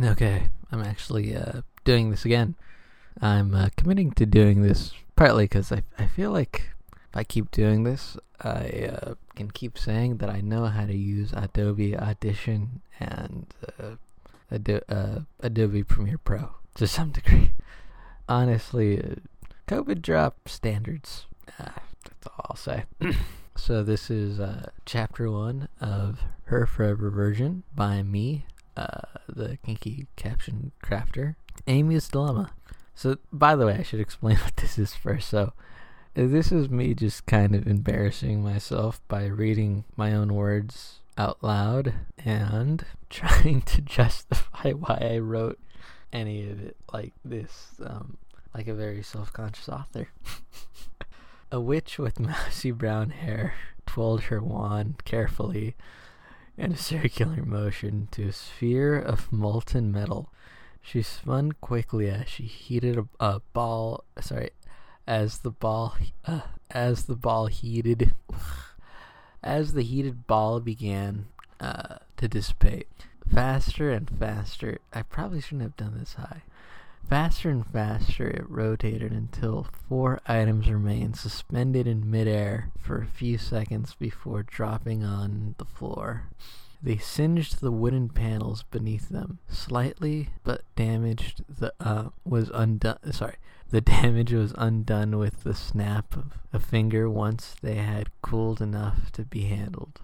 Okay, I'm actually uh, doing this again. I'm uh, committing to doing this partly because I, I feel like if I keep doing this, I uh, can keep saying that I know how to use Adobe Audition and uh, Ado- uh, Adobe Premiere Pro to some degree. Honestly, uh, COVID drop standards. Uh, that's all I'll say. so this is chapter one of Her Forever Virgin by me, uh, the kinky caption crafter, Amy's Dilemma. So, by the way, I should explain what this is first. So, this is me just kind of embarrassing myself by reading my own words out loud and trying to justify why I wrote any of it like this, um, like a very self conscious author. a witch with mousy brown hair twirled her wand carefully in a circular motion to a sphere of molten metal. She spun quickly as she heated a, a ball. Sorry, as the ball, uh, as the ball heated, as the heated ball began uh, to dissipate, faster and faster. I probably shouldn't have done this high. Faster and faster it rotated until four items remained suspended in midair for a few seconds before dropping on the floor. They singed the wooden panels beneath them slightly, but damaged the uh, was undone. Sorry, the damage was undone with the snap of a finger once they had cooled enough to be handled.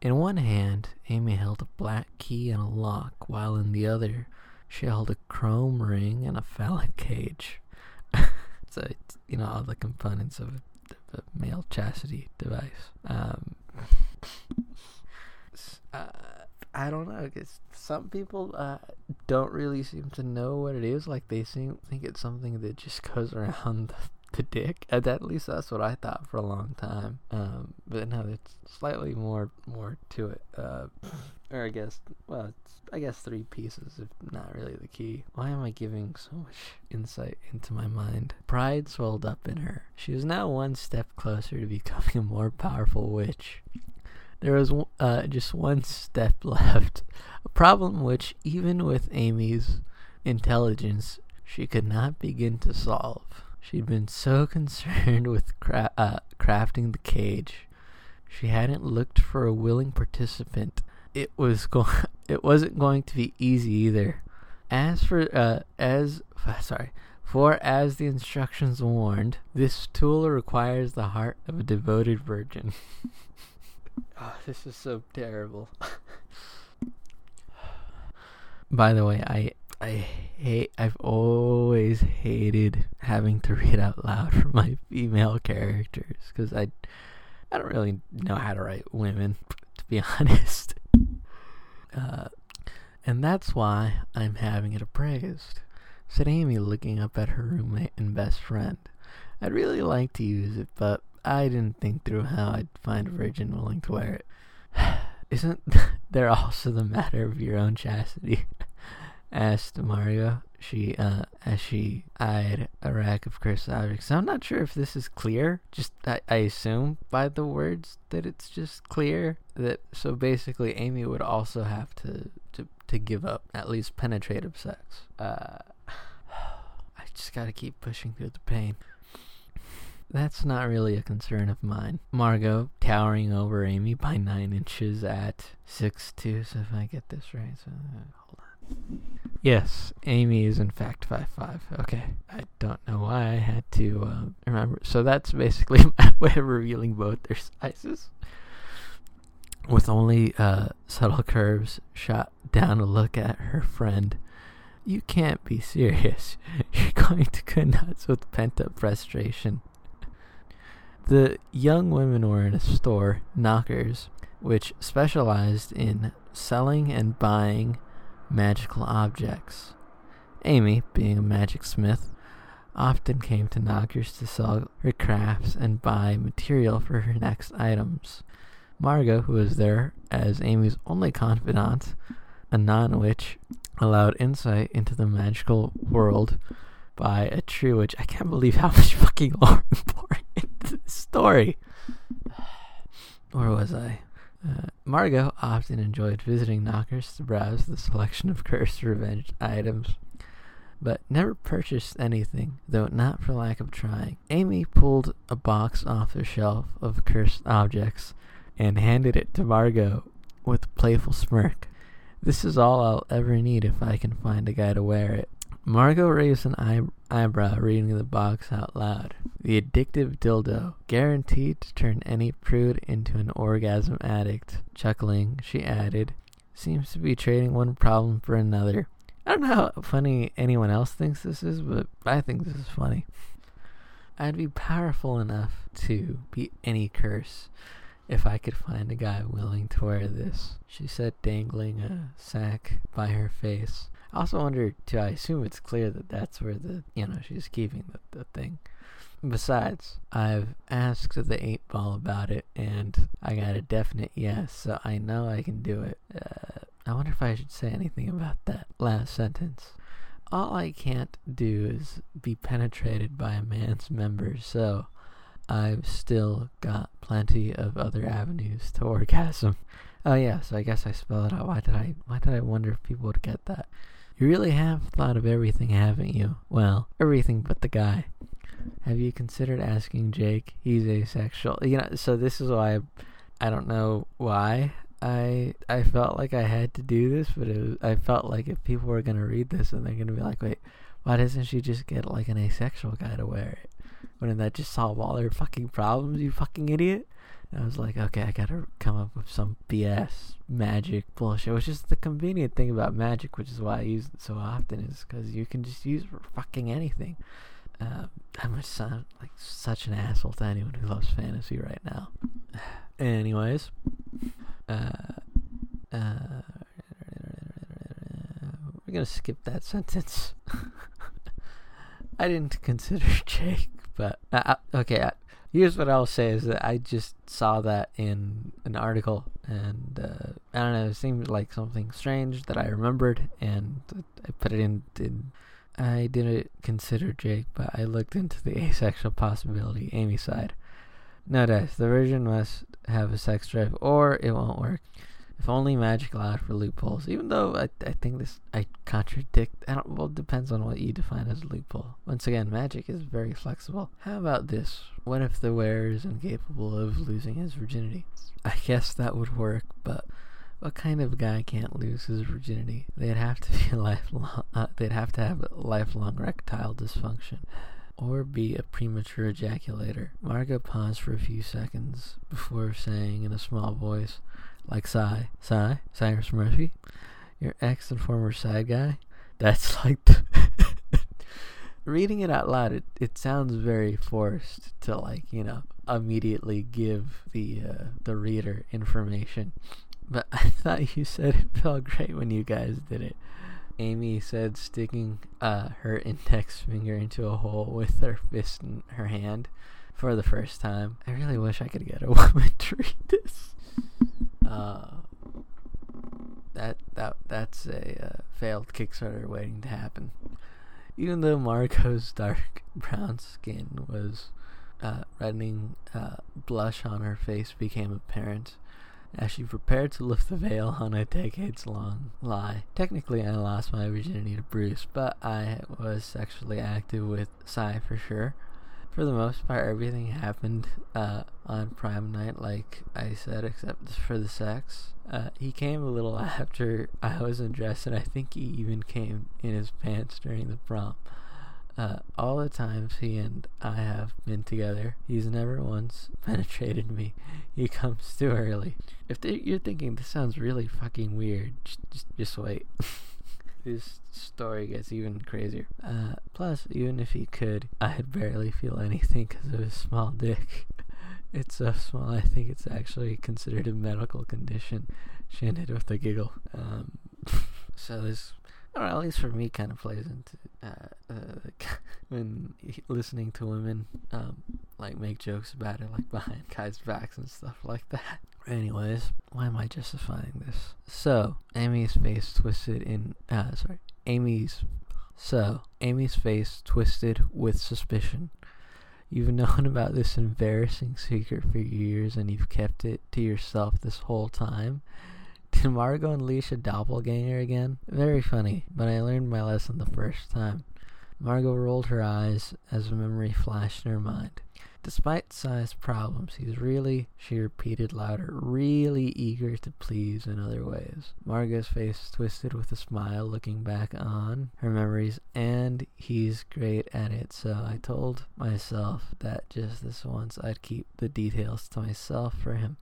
In one hand, Amy held a black key and a lock, while in the other, she held a chrome ring and a phallic cage. so, you know, all the components of a, of a male chastity device. Um, uh, I don't know, because some people uh, don't really seem to know what it is. Like, they seem think it's something that just goes around the, dick. And at least that's what I thought for a long time. Um, but no, it's slightly more more to it. Uh, or I guess, well, I guess three pieces, if not really the key. Why am I giving so much insight into my mind? Pride swelled up in her. She was now one step closer to becoming a more powerful witch. There was uh, just one step left, a problem which, even with Amy's intelligence, she could not begin to solve. She'd been so concerned with cra- uh, crafting the cage, she hadn't looked for a willing participant. It was go- It wasn't going to be easy either. As for uh, as sorry, for as the instructions warned, this tool requires the heart of a devoted virgin. oh, this is so terrible. By the way, I I hate I've always hated having to read out loud for my female characters cuz I I don't really know how to write women to be honest. Uh, and that's why I'm having it appraised, said Amy, looking up at her roommate and best friend. I'd really like to use it, but I didn't think through how I'd find a virgin willing to wear it. Isn't there also the matter of your own chastity? Asked Mario. She, uh, as she eyed a rack of cursed objects. I'm not sure if this is clear. Just, I, I assume by the words that it's just clear that. So basically, Amy would also have to to to give up at least penetrative sex. Uh, I just gotta keep pushing through the pain. That's not really a concern of mine. Margot, towering over Amy by nine inches at six two. So if I get this right, so uh, hold on. Yes, Amy is in fact five five. Okay, I don't know why I had to uh, remember. So that's basically my way of revealing both their sizes. With only uh, subtle curves shot down a look at her friend. You can't be serious. You're going to go nuts with pent up frustration. The young women were in a store, Knockers, which specialized in selling and buying magical objects. Amy, being a magic smith, often came to Knockers to sell her crafts and buy material for her next items. Margot, who was there as Amy's only confidant, a non witch, allowed insight into the magical world by a true witch. I can't believe how much fucking lore pouring into this story. Where was I? Uh, Margot often enjoyed visiting Knockers to browse the selection of cursed revenge items, but never purchased anything, though not for lack of trying. Amy pulled a box off the shelf of cursed objects and handed it to Margot with a playful smirk. This is all I'll ever need if I can find a guy to wear it. Margot raised an eye- eyebrow reading the box out loud. The addictive dildo, guaranteed to turn any prude into an orgasm addict. Chuckling, she added, Seems to be trading one problem for another. I don't know how funny anyone else thinks this is, but I think this is funny. I'd be powerful enough to beat any curse if I could find a guy willing to wear this, she said, dangling a sack by her face. I also wonder, too, I assume it's clear that that's where the, you know, she's keeping the, the thing. Besides, I've asked the 8 ball about it, and I got a definite yes, so I know I can do it. Uh, I wonder if I should say anything about that last sentence. All I can't do is be penetrated by a man's members, so I've still got plenty of other avenues to orgasm. Oh yeah, so I guess I spelled it out. Why did I why did I wonder if people would get that? You really have thought of everything, haven't you? Well, everything but the guy. Have you considered asking Jake? He's asexual. You know, so this is why I, I don't know why I I felt like I had to do this, but it was, I felt like if people were gonna read this and they're gonna be like, wait, why doesn't she just get like an asexual guy to wear it? Wouldn't that just solve all their fucking problems, you fucking idiot? And I was like, okay, I gotta come up with some BS magic bullshit, which is the convenient thing about magic, which is why I use it so often, is because you can just use fucking anything. Um, I must sound like such an asshole to anyone who loves fantasy right now. Anyways, uh, uh, we're gonna skip that sentence. I didn't consider Jake, but uh, okay. Uh, here's what I'll say: is that I just saw that in an article, and uh, I don't know. It seemed like something strange that I remembered, and I put it in. in I didn't consider Jake, but I looked into the asexual possibility, Amy side. No dice. The version must have a sex drive, or it won't work. If only magic allowed for loopholes. Even though I, I think this I contradict. I. Well, it depends on what you define as a loophole. Once again, magic is very flexible. How about this? What if the wearer is incapable of losing his virginity? I guess that would work, but what kind of guy can't lose his virginity? They'd have to be lifelong. Uh, they'd have to have lifelong erectile dysfunction or be a premature ejaculator. Margot paused for a few seconds before saying in a small voice, like Cy, Cy, Cyrus Murphy, your ex and former side guy. That's like reading it out loud. It it sounds very forced to like you know immediately give the uh, the reader information. But I thought you said it felt great when you guys did it. Amy said, sticking uh, her index finger into a hole with her fist in her hand for the first time. I really wish I could get a woman to read this. Uh, that that that's a uh, failed Kickstarter waiting to happen. Even though Margot's dark brown skin was uh, reddening, uh, blush on her face became apparent as she prepared to lift the veil on a decades long lie. Technically, I lost my virginity to Bruce, but I was sexually active with Cy for sure. For the most part, everything happened uh, on prime night, like I said, except for the sex. Uh, he came a little after I was undressed, and I think he even came in his pants during the prom. Uh, all the times he and I have been together, he's never once penetrated me. He comes too early. If you're thinking this sounds really fucking weird, just just, just wait. this story gets even crazier. Uh, plus, even if he could, I'd barely feel anything because of his small dick. it's so small, I think it's actually considered a medical condition. She ended with a giggle. Um, so this or at least for me, kind of plays into uh, uh, when listening to women um, like make jokes about it, like behind guys' backs and stuff like that. Anyways, why am I justifying this? So Amy's face twisted in. Uh, sorry, Amy's. So Amy's face twisted with suspicion. You've known about this embarrassing secret for years and you've kept it to yourself this whole time. Did Margot unleash a doppelganger again? Very funny, but I learned my lesson the first time. Margot rolled her eyes as a memory flashed in her mind. Despite size problems, he's really, she repeated louder, really eager to please in other ways. Margot's face twisted with a smile, looking back on her memories, and he's great at it, so I told myself that just this once I'd keep the details to myself for him.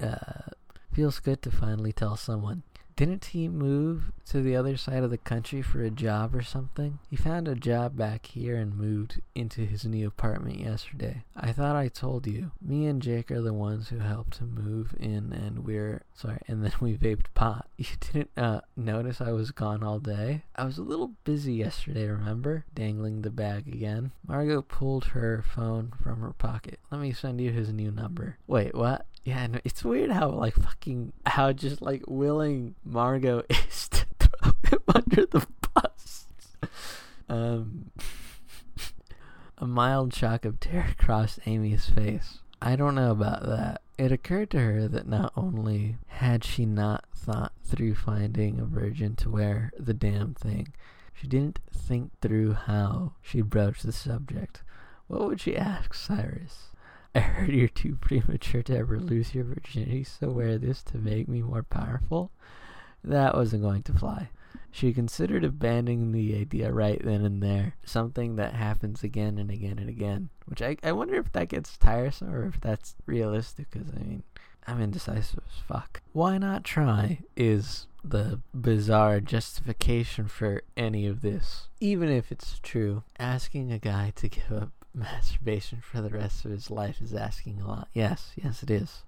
Uh, feels good to finally tell someone. Didn't he move to the other side of the country for a job or something? He found a job back here and moved into his new apartment yesterday. I thought I told you. Me and Jake are the ones who helped him move in and we're sorry, and then we vaped pot. You didn't uh, notice I was gone all day? I was a little busy yesterday, remember? Dangling the bag again. Margot pulled her phone from her pocket. Let me send you his new number. Wait, what? Yeah, no, it's weird how like fucking how just like willing Margot is to throw him under the bus. Um, a mild shock of terror crossed Amy's face. I don't know about that. It occurred to her that not only had she not thought through finding a virgin to wear the damn thing, she didn't think through how she'd broach the subject. What would she ask Cyrus? I heard you're too premature to ever lose your virginity, so wear this to make me more powerful. That wasn't going to fly. She considered abandoning the idea right then and there, something that happens again and again and again. Which I, I wonder if that gets tiresome or if that's realistic, because I mean, I'm indecisive as fuck. Why not try is the bizarre justification for any of this. Even if it's true, asking a guy to give up masturbation for the rest of his life is asking a lot. Yes, yes, it is.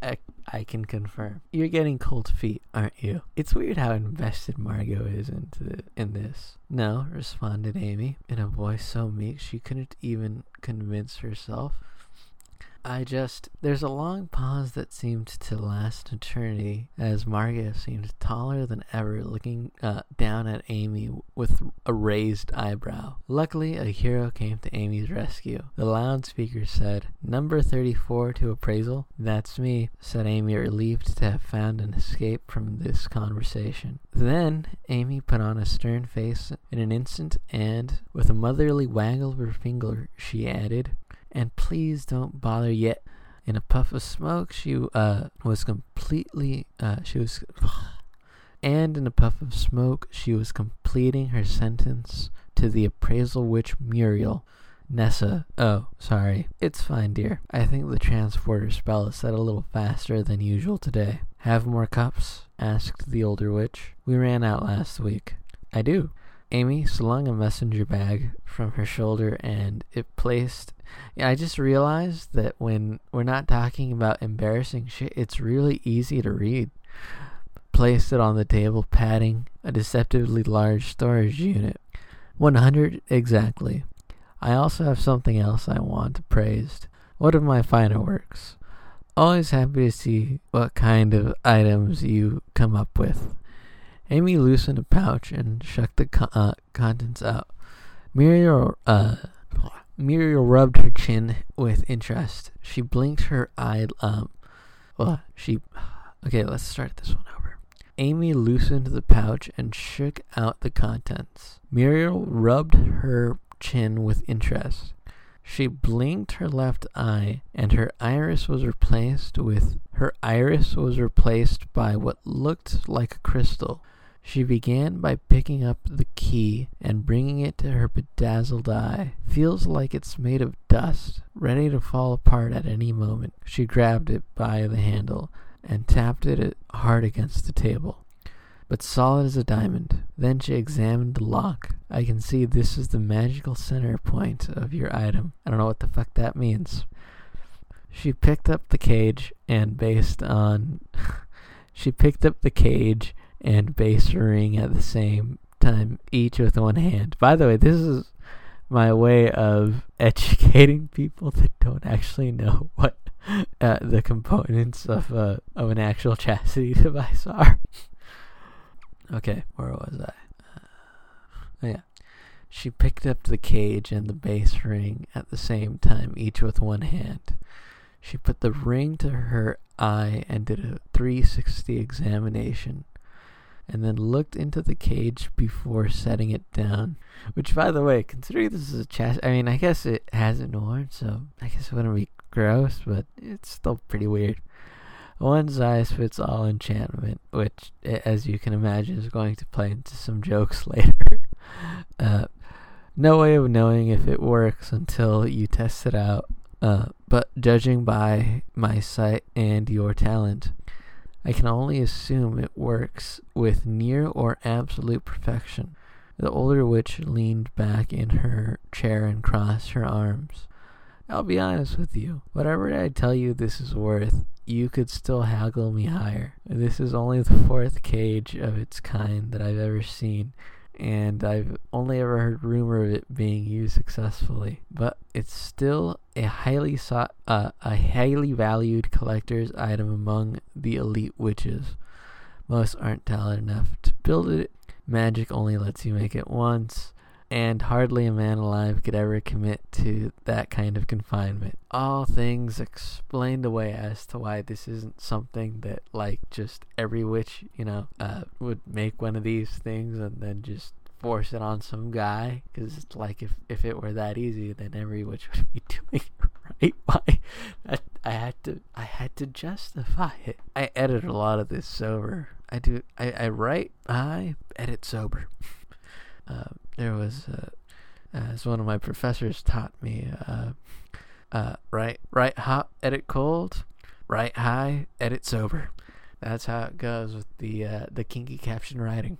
I, I can confirm. You're getting cold feet, aren't you? It's weird how invested Margot is into in this. No, responded Amy in a voice so meek she couldn't even convince herself. I just. There's a long pause that seemed to last eternity as Margot seemed taller than ever, looking uh, down at Amy with a raised eyebrow. Luckily, a hero came to Amy's rescue. The loudspeaker said, Number 34 to appraisal? That's me, said Amy, relieved to have found an escape from this conversation. Then, Amy put on a stern face in an instant and, with a motherly waggle of her finger, she added, and please don't bother yet. In a puff of smoke, she uh, was completely, uh, she was, and in a puff of smoke, she was completing her sentence to the appraisal witch Muriel. Nessa, oh, sorry. It's fine, dear. I think the transporter spell is set a little faster than usual today. Have more cups? asked the older witch. We ran out last week. I do. Amy slung a messenger bag from her shoulder and it placed. Yeah, I just realized that when we're not talking about embarrassing shit, it's really easy to read. Placed it on the table, padding a deceptively large storage unit. 100 exactly. I also have something else I want praised. One of my finer works. Always happy to see what kind of items you come up with. Amy loosened a pouch and shook the co- uh, contents out. Muriel, uh, Muriel rubbed her chin with interest. She blinked her eye. Um, well, she. Okay, let's start this one over. Amy loosened the pouch and shook out the contents. Muriel rubbed her chin with interest. She blinked her left eye, and her iris was replaced with her iris was replaced by what looked like a crystal. She began by picking up the key and bringing it to her bedazzled eye. Feels like it's made of dust, ready to fall apart at any moment. She grabbed it by the handle and tapped it hard against the table. But solid as a diamond. Then she examined the lock. I can see this is the magical center point of your item. I don't know what the fuck that means. She picked up the cage and based on she picked up the cage and base ring at the same time, each with one hand. By the way, this is my way of educating people that don't actually know what uh, the components of uh, of an actual chastity device are. okay, where was I? Uh, oh yeah. she picked up the cage and the base ring at the same time, each with one hand. She put the ring to her eye and did a 360 examination, and then looked into the cage before setting it down. Which, by the way, considering this is a chest, I mean, I guess it hasn't worn, so I guess it wouldn't be gross, but it's still pretty weird. One size fits all enchantment, which, as you can imagine, is going to play into some jokes later. uh, no way of knowing if it works until you test it out. Uh, but judging by my sight and your talent, I can only assume it works with near or absolute perfection. The older witch leaned back in her chair and crossed her arms. I'll be honest with you. Whatever I tell you this is worth, you could still haggle me higher. This is only the fourth cage of its kind that I've ever seen, and I've only ever heard rumor of it being used successfully. But it's still a highly sought, uh, a highly valued collector's item among the elite witches. Most aren't talented enough to build it. Magic only lets you make it once and hardly a man alive could ever commit to that kind of confinement. All things explained away as to why this isn't something that, like, just every witch, you know, uh, would make one of these things and then just force it on some guy. Because, like, if, if it were that easy, then every witch would be doing it right. Why? I, I had to, I had to justify it. I edit a lot of this sober. I do, I, I write, I edit sober. Uh, there was, uh, as one of my professors taught me, uh, uh, write, write hot, edit cold, write high, edit sober. That's how it goes with the uh, the kinky caption writing.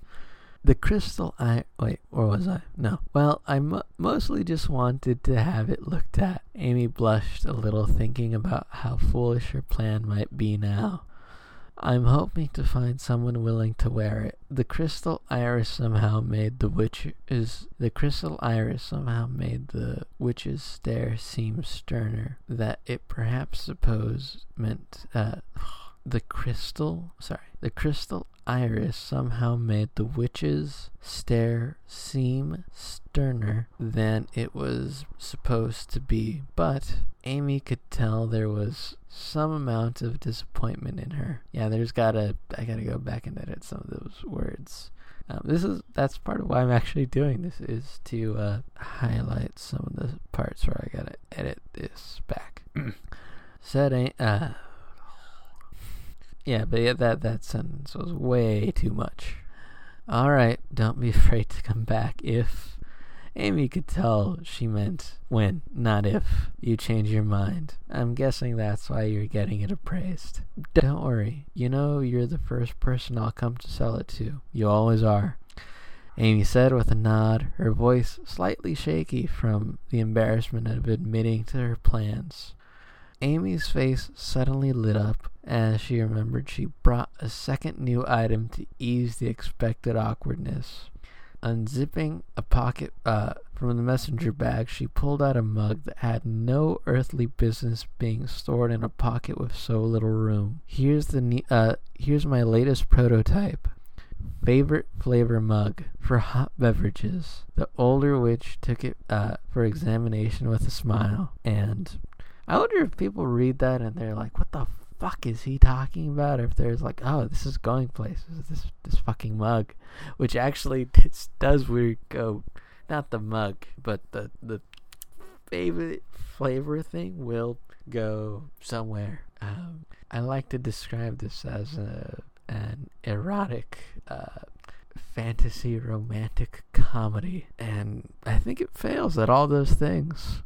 The crystal I wait, where was I? No. Well, I mo- mostly just wanted to have it looked at. Amy blushed a little, thinking about how foolish her plan might be now. I'm hoping to find someone willing to wear it. The crystal iris somehow made the witch's the crystal iris somehow made the witch's stare seem sterner. That it perhaps suppose meant uh, the crystal sorry the crystal iris somehow made the witch's stare seem sterner than it was supposed to be, but Amy could tell there was some amount of disappointment in her. Yeah, there's gotta I gotta go back and edit some of those words. Um, this is that's part of why I'm actually doing this is to uh, highlight some of the parts where I gotta edit this back. Said uh, yeah, but yeah, that that sentence was way too much. All right, don't be afraid to come back if Amy could tell she meant when, not if, you change your mind. I'm guessing that's why you're getting it appraised. Don't worry, you know you're the first person I'll come to sell it to. You always are. Amy said with a nod, her voice slightly shaky from the embarrassment of admitting to her plans. Amy's face suddenly lit up as she remembered she brought a second new item to ease the expected awkwardness. Unzipping a pocket uh, from the messenger bag, she pulled out a mug that had no earthly business being stored in a pocket with so little room. Here's the uh, here's my latest prototype. Favorite flavor mug for hot beverages. The older witch took it uh, for examination with a smile, and I wonder if people read that and they're like, "What the fuck is he talking about? Or If there's like, oh, this is going places, this this fucking mug, which actually this does weird go, not the mug, but the the favorite flavor thing will go somewhere. Um, I like to describe this as a an erotic. Uh, fantasy romantic comedy and i think it fails at all those things